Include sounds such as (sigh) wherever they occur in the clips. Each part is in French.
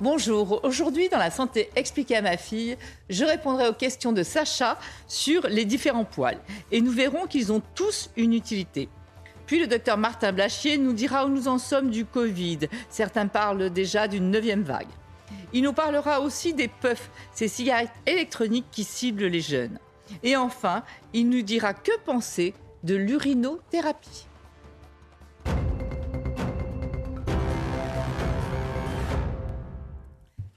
Bonjour, aujourd'hui dans la santé expliquée à ma fille, je répondrai aux questions de Sacha sur les différents poils et nous verrons qu'ils ont tous une utilité. Puis le docteur Martin Blachier nous dira où nous en sommes du Covid. Certains parlent déjà d'une neuvième vague. Il nous parlera aussi des puffs, ces cigarettes électroniques qui ciblent les jeunes. Et enfin, il nous dira que penser de l'urinothérapie.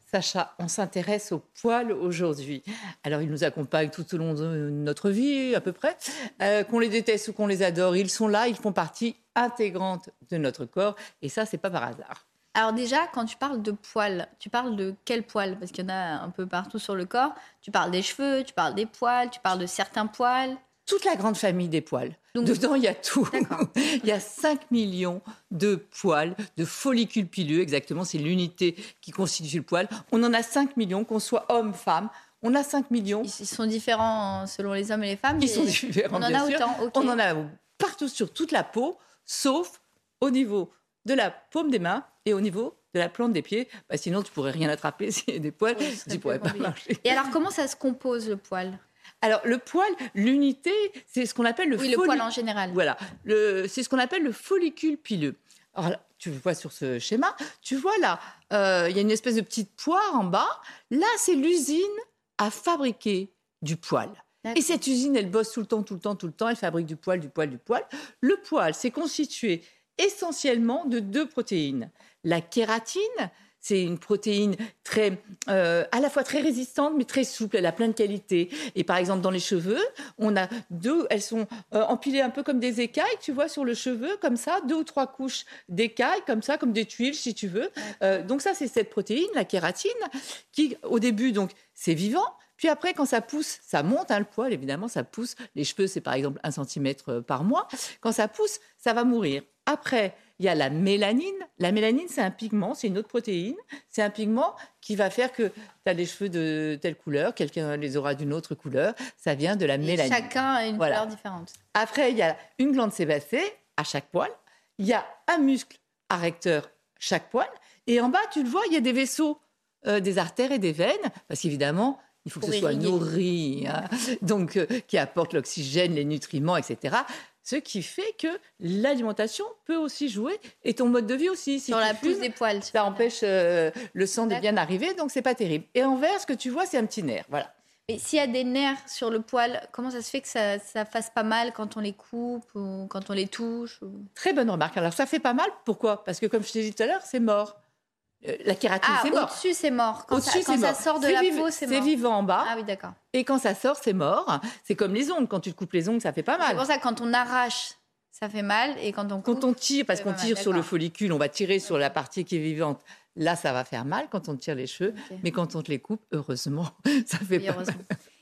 Sacha, on s'intéresse aux poils aujourd'hui. Alors, ils nous accompagnent tout au long de notre vie, à peu près. Euh, qu'on les déteste ou qu'on les adore, ils sont là, ils font partie intégrante de notre corps. Et ça, c'est pas par hasard. Alors déjà, quand tu parles de poils, tu parles de quel poil? Parce qu'il y en a un peu partout sur le corps. Tu parles des cheveux, tu parles des poils, tu parles de certains poils toute la grande famille des poils. Dedans, il y a tout. (laughs) il y a 5 millions de poils, de follicules pileux, exactement, c'est l'unité qui constitue le poil. On en a 5 millions, qu'on soit homme, femme. On a 5 millions. Ils sont différents selon les hommes et les femmes. Ils sont différents, on en bien a sûr. autant. On en a partout sur toute la peau, sauf au niveau de la paume des mains et au niveau de la plante des pieds. Bah, sinon, tu pourrais rien attraper (laughs) s'il y a des poils. tu pourrais pas marcher. Et alors, comment ça se compose le poil? Alors, le poil, l'unité, c'est ce qu'on appelle le Oui, le poil en général. Voilà. C'est ce qu'on appelle le follicule pileux. Alors là, tu vois sur ce schéma, tu vois là, euh, il y a une espèce de petite poire en bas. Là, c'est l'usine à fabriquer du poil. Et cette usine, elle bosse tout le temps, tout le temps, tout le temps. Elle fabrique du poil, du poil, du poil. Le poil, c'est constitué essentiellement de deux protéines. La kératine, c'est une protéine très, euh, à la fois très résistante, mais très souple. Elle a plein de qualités. Et par exemple, dans les cheveux, on a deux, elles sont euh, empilées un peu comme des écailles, tu vois, sur le cheveu, comme ça, deux ou trois couches d'écailles, comme ça, comme des tuiles, si tu veux. Euh, donc ça, c'est cette protéine, la kératine, qui, au début, donc, c'est vivant. Puis après, quand ça pousse, ça monte, hein, le poil, évidemment, ça pousse. Les cheveux, c'est par exemple un centimètre par mois. Quand ça pousse, ça va mourir. Après, il y a la mélanine. La mélanine, c'est un pigment, c'est une autre protéine. C'est un pigment qui va faire que tu as des cheveux de telle couleur, quelqu'un les aura d'une autre couleur. Ça vient de la Et mélanine. Chacun a une couleur différente. Après, il y a une glande sébacée à chaque poil. Il y a un muscle arrecteur chaque poil. Et en bas, tu le vois, il y a des vaisseaux, euh, des artères et des veines, parce qu'évidemment, il faut que Pour ce soit nourri, hein. donc euh, qui apporte l'oxygène, les nutriments, etc. Ce qui fait que l'alimentation peut aussi jouer et ton mode de vie aussi. Si Sur la pousse des poils. ça empêche euh, le sang de bien arriver, donc c'est pas terrible. Et en vert, ce que tu vois, c'est un petit nerf. Voilà. Mais s'il y a des nerfs sur le poil, comment ça se fait que ça, ça fasse pas mal quand on les coupe ou quand on les touche ou- Très bonne remarque. Alors ça fait pas mal. Pourquoi? Parce que comme je t'ai dit tout à l'heure, c'est mort. Euh, la kératine, Ah, c'est mort. au-dessus, c'est mort. Quand, ça, quand c'est sort de C'est la peau, c'est C'est mort. vivant en bas. Ah oui, d'accord. Et quand ça sort, c'est mort. C'est comme les ongles. Quand tu te coupes les ongles, ça fait pas C'est mal. pour ça que quand on arrache, ça fait mal. Et quand on coupe, Quand on tire, parce qu'on mal, tire sur le follicule, on va tirer sur la partie qui est vivante. Là, ça va faire mal quand on tire les cheveux. Mais quand on te les coupe, heureusement, (laughs) ça fait Oui, pas mal.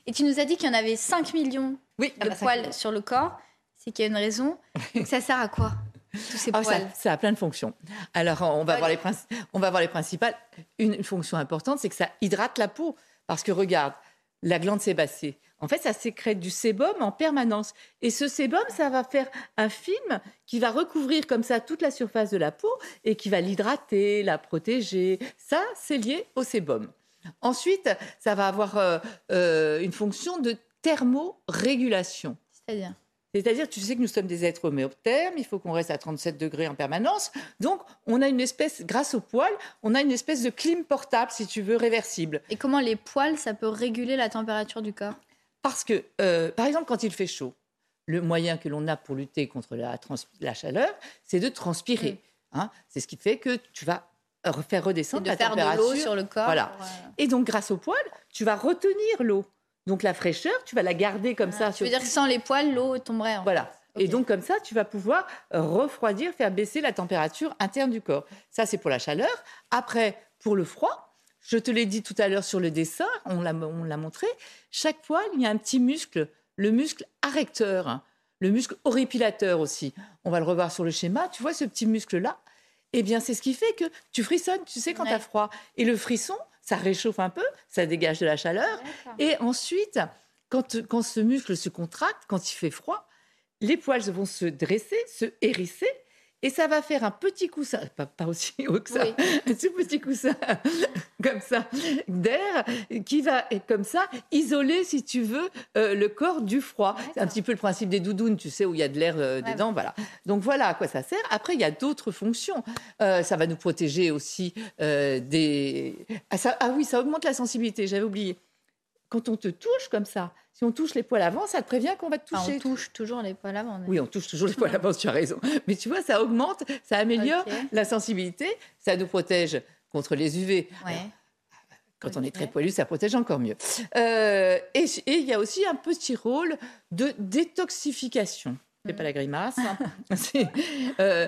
Et tu nous as dit qu'il y en avait 5 millions Oui, de poils sur le corps. C'est qu'il y a une raison. (laughs) Donc ça sert à quoi? Tous ces Ah, ça, a plein de fonctions. Alors, on va, voir les princi- on va voir les principales. Une, une fonction importante, c'est que ça hydrate la peau. Parce que regarde, la glande sébacée, en fait, ça sécrète du sébum en permanence. Et ce sébum, ça va faire un film qui va recouvrir comme ça toute la surface de la peau et qui va l'hydrater, la protéger. Ça, c'est lié au sébum. Ensuite, ça va avoir euh, euh, une fonction de thermorégulation. C'est-à-dire? C'est-à-dire, tu sais que nous sommes des êtres homéothermes, il faut qu'on reste à 37 degrés en permanence. Donc, on a une espèce, grâce au poil, on a une espèce de clim portable, si tu veux, réversible. Et comment les poils, ça peut réguler la température du corps? Parce que, euh, par exemple, quand il fait chaud, le moyen que l'on a pour lutter contre la, chaleur, c'est de transpirer. hein. C'est ce qui fait que tu vas re- faire redescendre de la faire de température. l'eau sur le corps. Voilà. euh, Et donc, grâce au poil, tu vas retenir l'eau. Donc, la fraîcheur, tu vas la garder comme ça. Tu sur- veux dire que sans les poils, l'eau tomberait en fait. Voilà. Et donc, comme ça, tu vas pouvoir euh, refroidir, faire baisser la température interne du corps. Ça, c'est pour la chaleur. Après, pour le froid, je te l'ai dit tout à l'heure sur le dessin, on l'a on l'a montré, chaque poil, il y a un petit muscle, le muscle arrecteur, le muscle horripilateur aussi. On va le revoir sur le schéma. Tu vois ce petit muscle-là? Eh bien, c'est ce qui fait que tu frissonnes, tu sais, quand Ouais. tu as froid. Et le frisson, ça réchauffe un peu, ça dégage de la chaleur. D'accord. Et ensuite, quand, quand ce muscle se contracte, quand il fait froid, les poils vont se dresser, se hérisser, et ça va faire un petit coussin, pas, pas aussi (laughs) haut que ça, Oui. un tout petit coussin (laughs) comme ça d'air qui va comme ça isoler, si tu veux, euh, le corps du froid. C'est un petit peu le principe des doudounes, tu sais, où il y a de l'air euh, Ouais, dedans, voilà. Donc voilà à quoi ça sert. Après, il y a d'autres fonctions. Euh, ça va nous protéger aussi des. Ah, ça- ah oui, ça augmente la sensibilité. J'avais oublié. Quand on te touche comme ça, si on touche les poils avant, ça te prévient qu'on va te Enfin, toucher. on touche toujours les poils avant. Oui, on touche toujours les poils avant, tu as raison. Mais tu vois, ça augmente, ça améliore la sensibilité, ça nous protège contre les UV. Ouais. Quand on est très poilu, ça protège encore mieux. Euh, et il y a aussi un petit rôle de détoxification. Fais pas la grimace. hein. (laughs) c'est euh,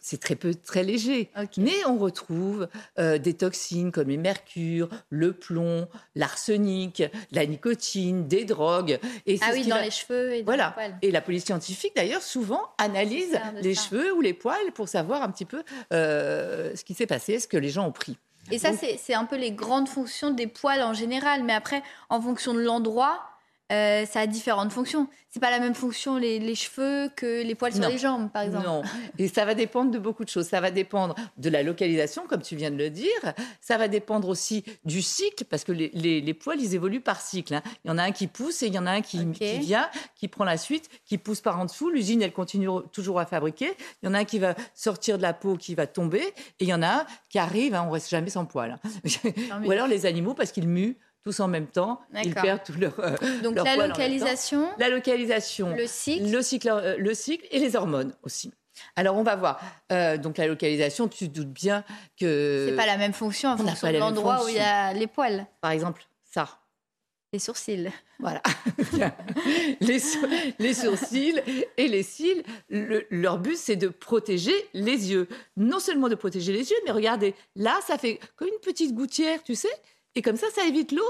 c'est très peu, très léger. Mais on retrouve euh, des toxines comme le mercure, le plomb, l'arsenic, la nicotine, des drogues. Et Ah oui, dans va- les cheveux et dans Voilà. les poils. Et la police scientifique, d'ailleurs, souvent analyse les ça. cheveux ou les poils pour savoir un petit peu euh, ce qui s'est passé, ce que les gens ont pris. Et ça, c'est un peu les grandes fonctions des poils en général. Mais après, en fonction de l'endroit, euh, ça a différentes fonctions. C'est pas la même fonction les, les cheveux que les poils sur les jambes, par exemple. Non, et ça va dépendre de beaucoup de choses. Ça va dépendre de la localisation, comme tu viens de le dire. Ça va dépendre aussi du cycle, parce que les, les- les poils, ils évoluent par cycle. hein. Il y en a un qui pousse et il y en a un qui, vient, qui prend la suite, qui pousse par en dessous. L'usine, elle continue toujours à fabriquer. Il y en a un qui va sortir de la peau, qui va tomber, et il y en a un qui arrive. hein, on reste jamais sans poil. hein. (laughs) Ou alors les animaux, parce qu'ils muent tous en même temps, ils perdent tout leur, euh, Donc leur la localisation, La localisation, le cycle. le cycle, euh, le cycle et les hormones aussi. Alors on va voir. Euh, donc la localisation, tu te doutes bien que, C'est pas la même fonction en fonction de l'endroit où il y a les poils, par exemple, ça. les sourcils. Voilà. (laughs) les, sou- les sourcils et les cils, le- leur but, c'est de protéger les yeux. Non seulement de protéger les yeux, mais regardez, là, ça fait comme une petite gouttière, tu sais, et comme ça, ça évite l'eau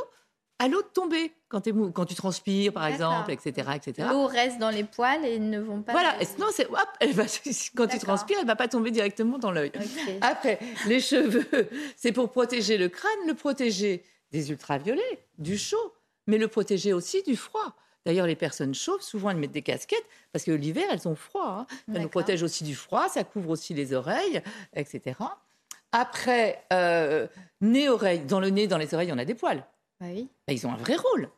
à l'eau de tomber quand, t'es mou- quand tu transpires, par exemple, etc. etc. L'eau reste dans les poils et ils ne vont pas. Voilà, sinon, c'est, hop, elle va, (laughs) quand tu transpires, elle va pas tomber directement dans l'œil. Après, les cheveux, (laughs) c'est pour protéger le crâne, le protéger des ultraviolets, du chaud, mais le protéger aussi du froid. D'ailleurs, les personnes chauves, souvent, elles mettent des casquettes parce que l'hiver, elles ont froid. hein. Ça nous protège aussi du froid, ça couvre aussi les oreilles, etc. Après, euh, nez-oreille. Dans le nez, dans les oreilles, on a des poils. Bah oui. Ben, ils ont un vrai rôle.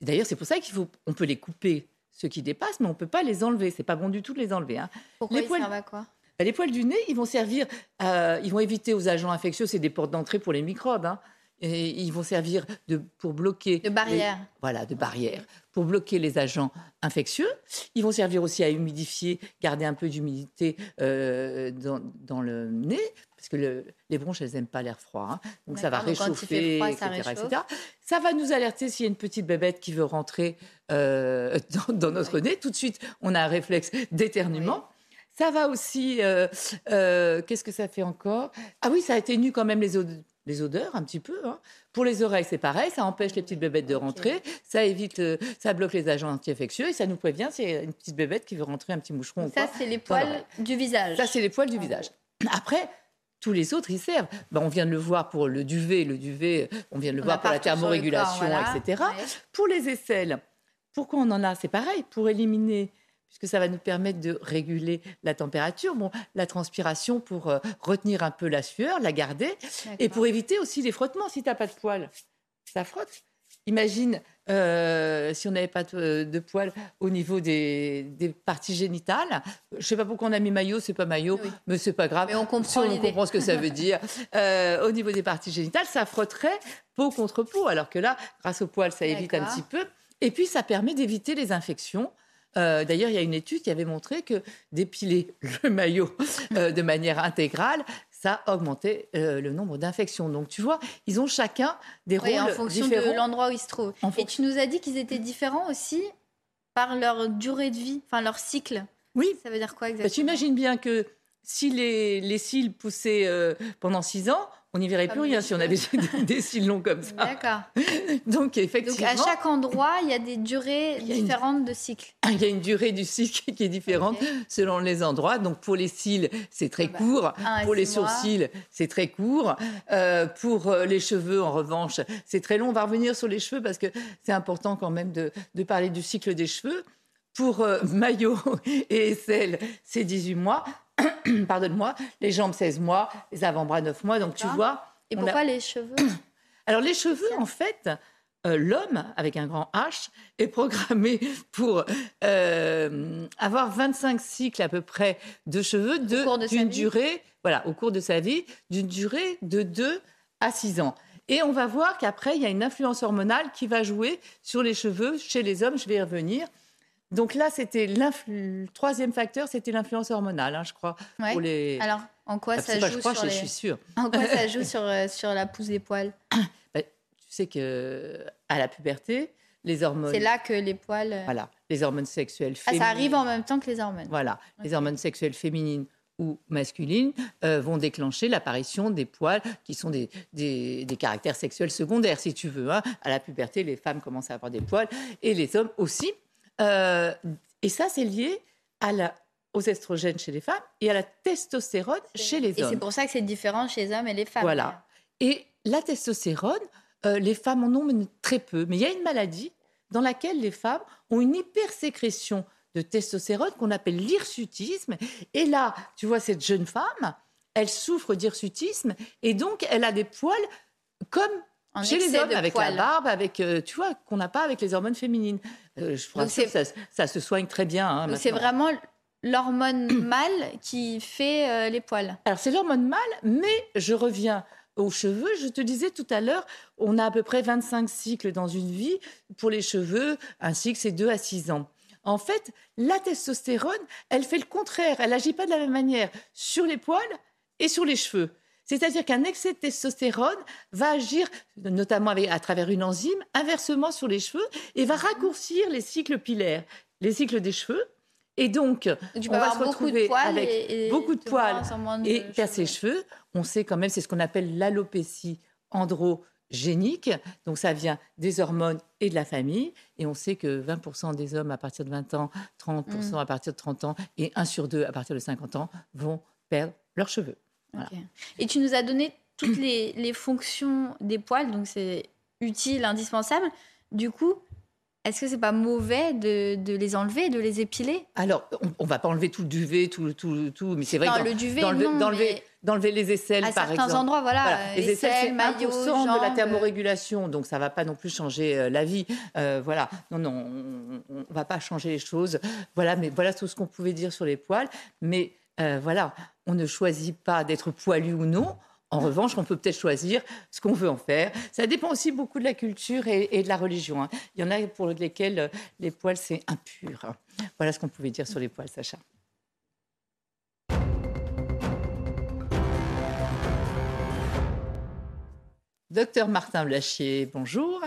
D'ailleurs, c'est pour ça qu'il faut, on peut les couper, ceux qui dépassent, mais on peut pas les enlever. C'est pas bon du tout de les enlever. hein. Pourquoi Les ils poils- servent à quoi? Les poils du nez, ils vont servir, à- ils vont éviter aux agents infectieux, c'est des portes d'entrée pour les microbes. hein. Et ils vont servir de, pour bloquer. De barrière. les- voilà, de barrière. Pour bloquer les agents infectieux. Ils vont servir aussi à humidifier, garder un peu d'humidité euh, dans, dans le nez, parce que le- les bronches, elles n'aiment pas l'air froid. hein. Donc ça va réchauffer, froid, ça etc., réchauffe. etc. Ça va nous alerter s'il y a une petite bébête qui veut rentrer euh, (laughs) dans, dans notre nez. Tout de suite, on a un réflexe d'éternuement. Ça va aussi. euh, euh, Qu'est-ce que ça fait encore? Ah oui, ça atténue quand même les, od- les odeurs un petit peu. hein. Pour les oreilles, c'est pareil. Ça empêche les petites bébêtes de rentrer. Ça évite, euh, ça bloque les agents anti-infectieux et ça nous prévient s'il y a une petite bébête qui veut rentrer un petit moucheron. ou Ça, c'est les poils du visage. Ça, c'est les poils du Ah. visage. Après, tous les autres, ils servent. Ben, on vient de le voir pour le duvet. Le duvet, on vient de le On voir pour la thermorégulation, corps, voilà. etc. Ouais. Pour les aisselles, pourquoi on en a? C'est pareil, pour éliminer, puisque ça va nous permettre de réguler la température. Bon, la transpiration pour euh, retenir un peu la sueur, la garder, et pour éviter aussi les frottements. Si tu n'as pas de poils, ça frotte. Imagine euh, si on n'avait pas de, de poils au niveau des, des parties génitales. Je sais pas pourquoi on a mis maillot, c'est pas maillot, Oui. mais c'est pas grave. Mais on comprend on comprend ce que ça veut dire. (laughs) Euh, au niveau des parties génitales, ça frotterait peau contre peau, alors que là, grâce au poil, ça évite un petit peu. Et puis, ça permet d'éviter les infections. Euh, D'ailleurs, il y a une étude qui avait montré que d'épiler (laughs) le maillot euh, de manière intégrale, ça augmentait euh, le nombre d'infections. Donc, tu vois, ils ont chacun des Oui, rôles en fonction différents. de l'endroit où ils se trouvent. En Et tu nous as dit qu'ils étaient différents aussi par leur durée de vie, enfin leur cycle. Oui. Ça veut dire quoi Bah, exactement? tu imagines bien que si les, les cils poussaient euh, pendant 6 ans, on n'y verrait plus rien si on avait des, cils longs comme ça. D'accord. (laughs) Donc Donc effectivement, à chaque endroit, il y a des durées une- différentes de cycle. (laughs) il y a une durée du cycle qui est différente selon les endroits. Donc pour les cils, c'est très Ah bah, court. Pour les sourcils, c'est très court. Euh, pour euh, les cheveux, en revanche, c'est très long. On va revenir sur les cheveux parce que c'est important quand même de, de parler du cycle des cheveux. Pour euh, (laughs) maillot et aisselle, c'est 18 mois. (coughs) Pardonne-moi. Les jambes, 16 mois. Les avant-bras, 9 mois. Donc tu vois. Et a- pourquoi les cheveux (coughs) Alors les cheveux, en fait, euh, l'homme, avec un grand H, est programmé pour euh, avoir 25 cycles à peu près de cheveux d'une durée, voilà, au cours de sa vie, d'une durée de 2 à 6 ans. Et on va voir qu'après, il y a une influence hormonale qui va jouer sur les cheveux chez les hommes. Je vais y revenir. Donc là, c'était le troisième facteur, c'était l'influence hormonale, hein, je crois. Ouais. Pour les... Alors, en quoi Ah, ça joue crois, les... En quoi ça (laughs) joue sur, euh, sur la pousse des poils? (coughs) Tu sais que à la puberté, les hormones. C'est là que les poils. euh, Voilà, les hormones sexuelles Ah, féminines. ça arrive en même temps que les hormones. Voilà, les hormones sexuelles féminines ou masculines euh, vont déclencher l'apparition des poils qui sont des, des, des caractères sexuels secondaires, si tu veux. hein. À la puberté, les femmes commencent à avoir des poils et les hommes aussi. Euh, et ça, c'est lié à la, aux estrogènes chez les femmes et à la testostérone chez les Et hommes. c'est pour ça que c'est différent chez les hommes et les femmes. Voilà. Et la testostérone, euh, les femmes en ont très peu. Mais il y a une maladie dans laquelle les femmes ont une hypersécrétion de testostérone qu'on appelle l'hirsutisme. Et là, tu vois, cette jeune femme, elle souffre d'hirsutisme et donc elle a des poils comme En chez les hommes, avec poils. la barbe, avec, euh, tu vois, qu'on n'a pas avec les hormones féminines. Euh, je Donc que ça, ça se soigne très bien. hein, c'est vraiment l'hormone (clears throat) mâle qui fait euh, les poils. Alors, c'est l'hormone mâle, mais je reviens aux cheveux. Je te disais tout à l'heure, on a à peu près 25 cycles dans une vie. Pour les cheveux, un cycle, c'est 2 à 6 ans. En fait, la testostérone, elle fait le contraire. Elle n'agit pas de la même manière sur les poils et sur les cheveux. C'est-à-dire qu'un excès de testostérone va agir, notamment avec- à travers une enzyme, inversement sur les cheveux et va raccourcir les cycles pilaires, les cycles des cheveux. Et donc, tu on va se beaucoup de retrouver avec et, et beaucoup de poils moins de et perdre ses cheveux, on sait quand même, c'est ce qu'on appelle l'alopécie androgénique. Donc ça vient des hormones et de la famille. Et on sait que 20% des hommes à partir de 20 ans, 30% Mm. à partir de 30 ans et 1 sur 2 à partir de 50 ans vont perdre leurs cheveux. Voilà. Et tu nous as donné toutes les, les fonctions des poils, donc c'est utile, indispensable. Du coup, est-ce que c'est pas mauvais de, de les enlever, de les épiler? Alors, on, ne va pas enlever tout le duvet, tout, tout, tout mais c'est vrai Non, que dans- le duvet, d'enlever, non, d'enlever- les aisselles, à par certains exemple. endroits, voilà, Voilà, euh, les aisselles, c'est aisselles, maillots, 1% de la jambes. thermorégulation, donc ça va pas non plus changer euh, la vie. Euh, voilà, non, non, on, on va pas changer les choses. Voilà, mais voilà tout ce qu'on pouvait dire sur les poils. Mais euh, voilà, on ne choisit pas d'être poilu ou non. En revanche, on peut peut-être choisir ce qu'on veut en faire. Ça dépend aussi beaucoup de la culture et, de la religion. hein. Il y en a pour lesquels euh, les poils, c'est impur. Voilà ce qu'on pouvait dire sur les poils, Sacha. Docteur Martin Blachier, bonjour.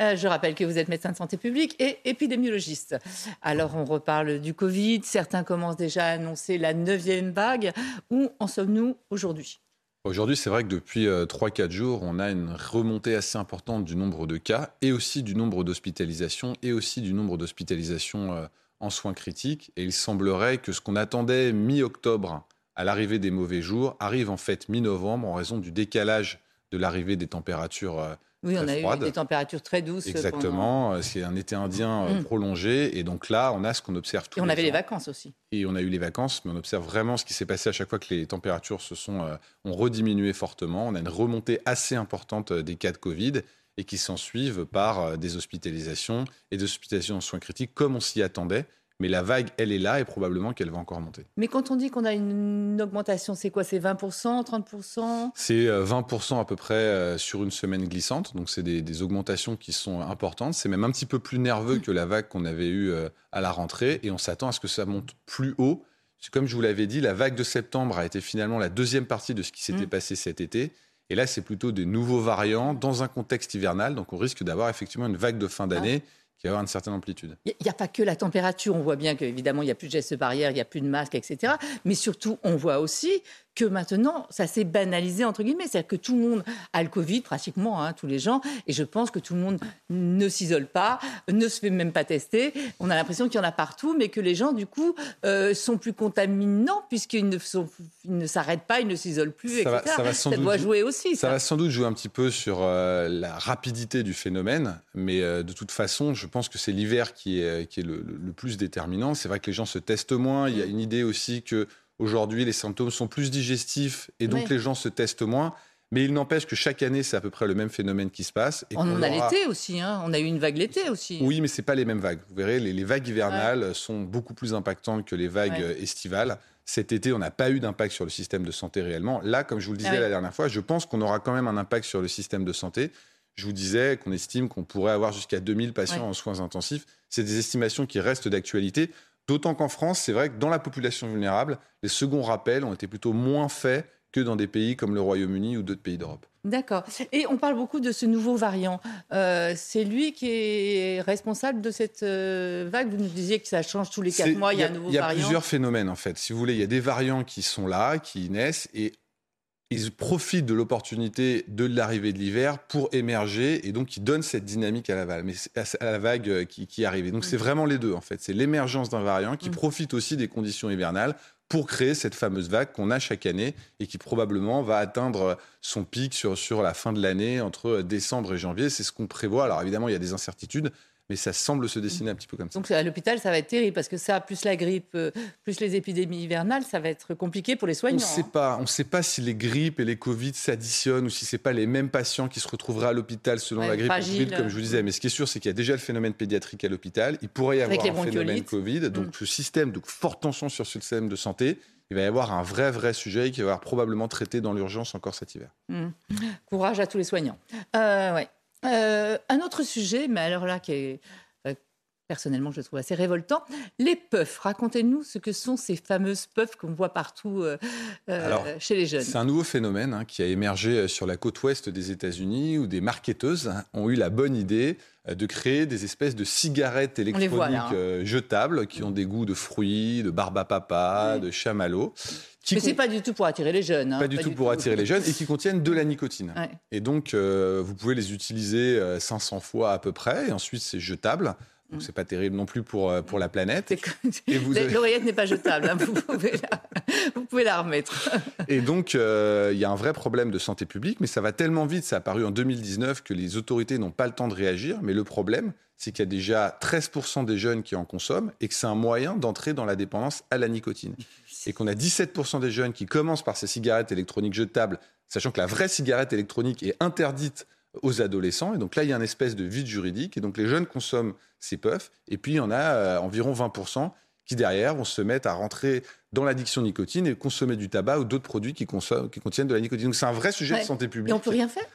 Euh, je rappelle que vous êtes médecin de santé publique et épidémiologiste. Alors, on reparle du Covid. Certains commencent déjà à annoncer la neuvième vague. Où en sommes-nous aujourd'hui? Aujourd'hui, c'est vrai que depuis euh, 3-4 jours, on a une remontée assez importante du nombre de cas et aussi du nombre d'hospitalisations et aussi du nombre d'hospitalisations euh, en soins critiques. Et il semblerait que ce qu'on attendait mi-octobre à l'arrivée des mauvais jours arrive en fait mi-novembre en raison du décalage de l'arrivée des températures euh, Oui, on Très a froide. eu des températures très douces. Exactement, euh, c'est un été indien euh, Mm. prolongé et donc là on a ce qu'on observe tous Et on les avait les vacances aussi. Et on a eu les vacances, mais on observe vraiment ce qui s'est passé à chaque fois que les températures se sont euh, ont rediminué fortement. On a une remontée assez importante des cas de Covid et qui s'en suivent par des hospitalisations et des hospitalisations en soins critiques comme on s'y attendait. Mais la vague, elle est là et probablement qu'elle va encore monter. Mais quand on dit qu'on a une augmentation, c'est quoi? C'est 20%, 30% C'est euh, 20% à peu près euh, sur une semaine glissante, donc c'est des, des augmentations qui sont importantes. C'est même un petit peu plus nerveux que la vague qu'on avait eue euh, à la rentrée, et on s'attend à ce que ça monte plus haut. Comme je vous l'avais dit, la vague de septembre a été finalement la deuxième partie de ce qui s'était Mm. passé cet été. Et là, c'est plutôt des nouveaux variants dans un contexte hivernal, donc on risque d'avoir effectivement une vague de fin d'année qui va avoir une certaine amplitude. Il n'y a, pas que la température. On voit bien qu'évidemment, il n'y a plus de gestes barrières, il n'y a plus de masques, etc. Mais surtout, on voit aussi que maintenant, ça s'est banalisé, entre guillemets. C'est-à-dire que tout le monde a le Covid, pratiquement, hein, tous les gens. Et je pense que tout le monde ne s'isole pas, ne se fait même pas tester. On a l'impression qu'il y en a partout, mais que les gens, du coup, euh, sont plus contaminants puisqu'ils ne, ne s'arrêtent pas, ils ne s'isolent plus, ça etc. Va, ça, doit jouer aussi. Ça, va sans doute jouer un petit peu sur euh, la rapidité du phénomène, mais euh, de toute façon, je pense que c'est l'hiver qui est, qui est le, le plus déterminant. C'est vrai que les gens se testent moins. Il y a une idée aussi que Aujourd'hui, les symptômes sont plus digestifs et donc les gens se testent moins. Mais il n'empêche que chaque année, c'est à peu près le même phénomène qui se passe. Et on en a l'été aussi, hein. on a eu une vague l'été aussi. Oui, mais ce n'est pas les mêmes vagues. Vous verrez, les, vagues hivernales sont beaucoup plus impactantes que les vagues estivales. Cet été, on n'a pas eu d'impact sur le système de santé réellement. Là, comme je vous le disais ah la dernière fois, je pense qu'on aura quand même un impact sur le système de santé. Je vous disais qu'on estime qu'on pourrait avoir jusqu'à 2000 patients en soins intensifs. C'est des estimations qui restent d'actualité. D'autant qu'en France, c'est vrai que dans la population vulnérable, les seconds rappels ont été plutôt moins faits que dans des pays comme le Royaume-Uni ou d'autres pays d'Europe. D'accord. Et on parle beaucoup de ce nouveau variant. Euh, c'est lui qui est responsable de cette euh, vague? Vous nous disiez que ça change tous les quatre mois, il y a un nouveau variant. Il y a plusieurs phénomènes, en fait. Si vous voulez, il y a des variants qui sont là, qui naissent, et ils profitent de l'opportunité de l'arrivée de l'hiver pour émerger et donc ils donnent cette dynamique à la vague, mais à la vague euh, qui, qui arrive. Donc c'est vraiment les deux en fait. C'est l'émergence d'un variant qui mm. profite aussi des conditions hivernales pour créer cette fameuse vague qu'on a chaque année et qui probablement va atteindre son pic sur, sur la fin de l'année entre décembre et janvier. C'est ce qu'on prévoit. Alors évidemment, il y a des incertitudes, mais ça semble se dessiner un petit peu comme ça. Donc à l'hôpital, ça va être terrible parce que ça, plus la grippe, euh, plus les épidémies hivernales, ça va être compliqué pour les soignants. On ne sait pas. On sait pas si les grippes et les Covid s'additionnent ou si c'est pas les mêmes patients qui se retrouveraient à l'hôpital selon la grippe et Covid, comme je vous disais. Mais ce qui est sûr, c'est qu'il y a déjà le phénomène pédiatrique à l'hôpital. Il pourrait y avoir un phénomène Covid. Donc mm. ce système, donc forte tension sur ce système de santé. Il va y avoir un vrai, vrai sujet qui va avoir probablement traité dans l'urgence encore cet hiver. Mm. Courage à tous les soignants. Euh, ouais. Euh, un autre sujet, mais alors là, qui est personnellement, je trouve assez révoltant, les puffs. Racontez-nous ce que sont ces fameuses puffs qu'on voit partout euh, chez les jeunes. C'est un nouveau phénomène hein, qui a émergé sur la côte ouest des États-Unis où des marketeuses hein, ont eu la bonne idée de créer des espèces de cigarettes électroniques hein. jetables qui ont des goûts de fruits, de barbe à papa, de chamallow. Mais c'est pas du tout pour attirer les jeunes. Hein, pas, du tout pour attirer les jeunes et qui (laughs) contiennent de la nicotine. Et donc, euh, vous pouvez les utiliser 500 euh, fois à peu près. Et ensuite, c'est jetable. Donc, mm. c'est pas terrible non plus pour, euh, pour la planète. L'oreillette (laughs) n'est pas jetable. Hein, vous, pouvez la... vous, pouvez la, remettre. et donc, il y a un vrai problème de santé publique. Mais ça va tellement vite. Ça a apparu en 2019 que les autorités n'ont pas le temps de réagir. Mais le problème, c'est qu'il y a déjà 13% des jeunes qui en consomment et que c'est un moyen d'entrer dans la dépendance à la nicotine et qu'on a 17% des jeunes qui commencent par ces cigarettes électroniques jetables, sachant que la vraie cigarette électronique est interdite aux adolescents. Et donc là, il y a une espèce de vide juridique. Et donc les jeunes consomment ces puffs. Et puis il y en a euh, environ 20% qui derrière vont se mettre à rentrer dans l'addiction nicotine et consommer du tabac ou d'autres produits qui, qui, contiennent de la nicotine. Donc c'est un vrai sujet de santé publique. Et on peut rien faire?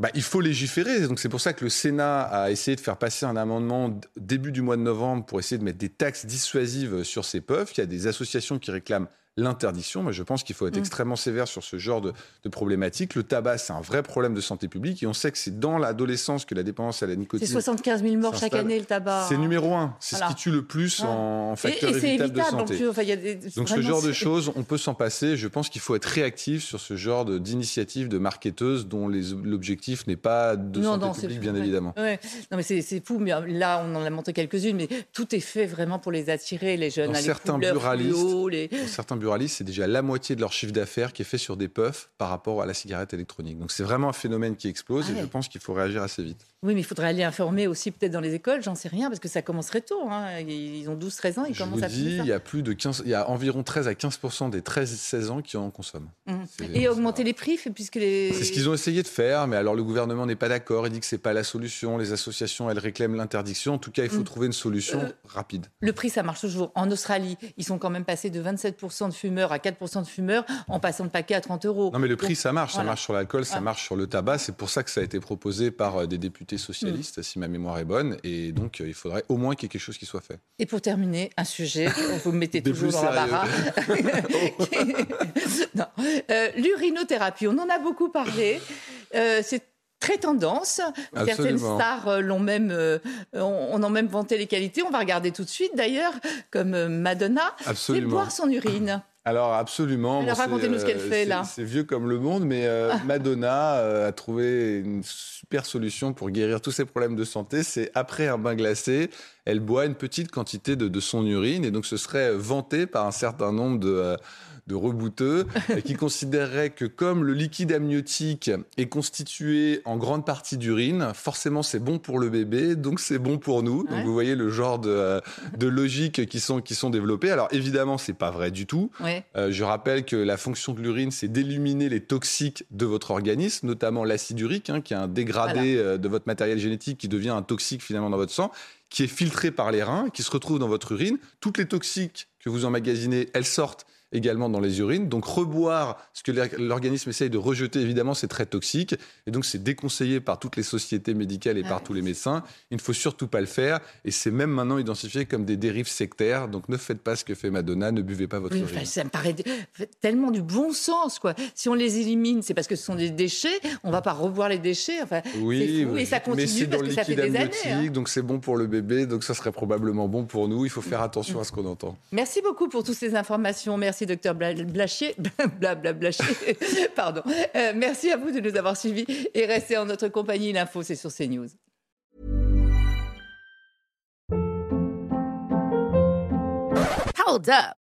Bah, il faut légiférer. Donc c'est pour ça que le Sénat a essayé de faire passer un amendement début du mois de novembre pour essayer de mettre des taxes dissuasives sur ces puffs. Il y a des associations qui réclament l'interdiction. Mais je pense qu'il faut être mm. extrêmement sévère sur ce genre de, de problématique. Le tabac, c'est un vrai problème de santé publique et on sait que c'est dans l'adolescence que la dépendance à la nicotine. C'est 75 000 morts chaque année, le tabac. C'est numéro un. C'est ce qui tue le plus en facteur et, évitable, de santé. Donc, donc ce genre de choses, on peut s'en passer. Je pense qu'il faut être réactif sur ce genre d'initiative de, marketeuses dont l'objectif n'est pas de santé publique, bien évidemment. Non, mais c'est fou. Mais là, on en a montré quelques-unes, mais tout est fait vraiment pour les attirer, les jeunes. Dans certains buralistes, les... dans certains c'est déjà la moitié de leur chiffre d'affaires qui est fait sur des puffs par rapport à la cigarette électronique. Donc c'est vraiment un phénomène qui explose et je pense qu'il faut réagir assez vite. Oui, mais il faudrait aller informer aussi peut-être dans les écoles, j'en sais rien, parce que ça commencerait tôt. Hein. Ils ont 12-13 ans, ils commencent vous à dis, il y a plus de 15, il y a environ 13 à 15 des 13-16 ans qui en consomment. Mmh. Et augmenter les prix, puisque les... C'est ce qu'ils ont essayé de faire, mais alors le gouvernement n'est pas d'accord, il dit que c'est pas la solution, les associations, elles réclament l'interdiction. En tout cas, il faut mmh. trouver une solution euh, rapide. Le prix, ça marche toujours. En Australie, ils sont quand même passés de 27% de fumeurs à 4% de fumeurs en passant le paquet à 30 euros. Non, mais le prix, ça marche. Ça marche sur l'alcool, ça marche sur le tabac. C'est pour ça que ça a été proposé par euh, des députés socialistes. Mmh si ma mémoire est bonne. Et donc, euh, il faudrait au moins qu'il y ait quelque chose qui soit fait. Et pour terminer, un sujet, (laughs) vous me mettez toujours dans l'embarras. (laughs) (laughs) euh, L'urinothérapie, on en a beaucoup parlé. Euh, c'est très tendance. Certaines stars euh, l'ont même, euh, on, on en même vanté les qualités. On va regarder tout de suite d'ailleurs, comme euh, Madonna, c'est boire son urine. Alors absolument. Alors, c'est, racontez-nous ce qu'elle fait, là. C'est vieux comme le monde, mais euh, Madonna euh, a trouvé une super solution pour guérir tous ses problèmes de santé. C'est après un bain glacé, elle boit une petite quantité de, de son urine et donc ce serait vanté par un certain nombre de euh, de rebouteux qui (laughs) considéreraient que comme le liquide amniotique est constitué en grande partie d'urine, forcément c'est bon pour le bébé, donc c'est bon pour nous. Ouais. Donc vous voyez le genre de, euh, de logique qui sont, qui sont développées. Alors évidemment c'est pas vrai du tout. Ouais. Euh, je rappelle que la fonction de l'urine, c'est d'éliminer les toxiques de votre organisme, notamment l'acide urique, hein, qui est un dégradé euh, de votre matériel génétique qui devient un toxique finalement dans votre sang, qui est filtré par les reins, qui se retrouve dans votre urine. Toutes les toxiques que vous emmagasinez, elles sortent également dans les urines. Donc reboire ce que l'or- l'organisme essaye de rejeter, évidemment, c'est très toxique. Et donc c'est déconseillé par toutes les sociétés médicales et Ah par tous les médecins. Il ne faut surtout pas le faire. Et c'est même maintenant identifié comme des dérives sectaires. Donc ne faites pas ce que fait Madonna, ne buvez pas votre Oui, urine. enfin, ça me paraît tellement du bon sens, quoi. Si on les élimine, c'est parce que ce sont des déchets. On va pas revoir les déchets. Enfin, Oui, fou. Et ça continue mais c'est parce dans que ça fait des années. hein. donc c'est bon pour le bébé, donc ça serait probablement bon pour nous. Il faut faire attention à ce qu'on entend. Merci beaucoup pour toutes ces informations. Merci, docteur Bla- Blachier. (laughs) Bla, bla, Blachier. (laughs) Pardon. Euh, merci à vous de nous avoir suivis et restez en notre compagnie. L'info, c'est sur CNews. Hold up.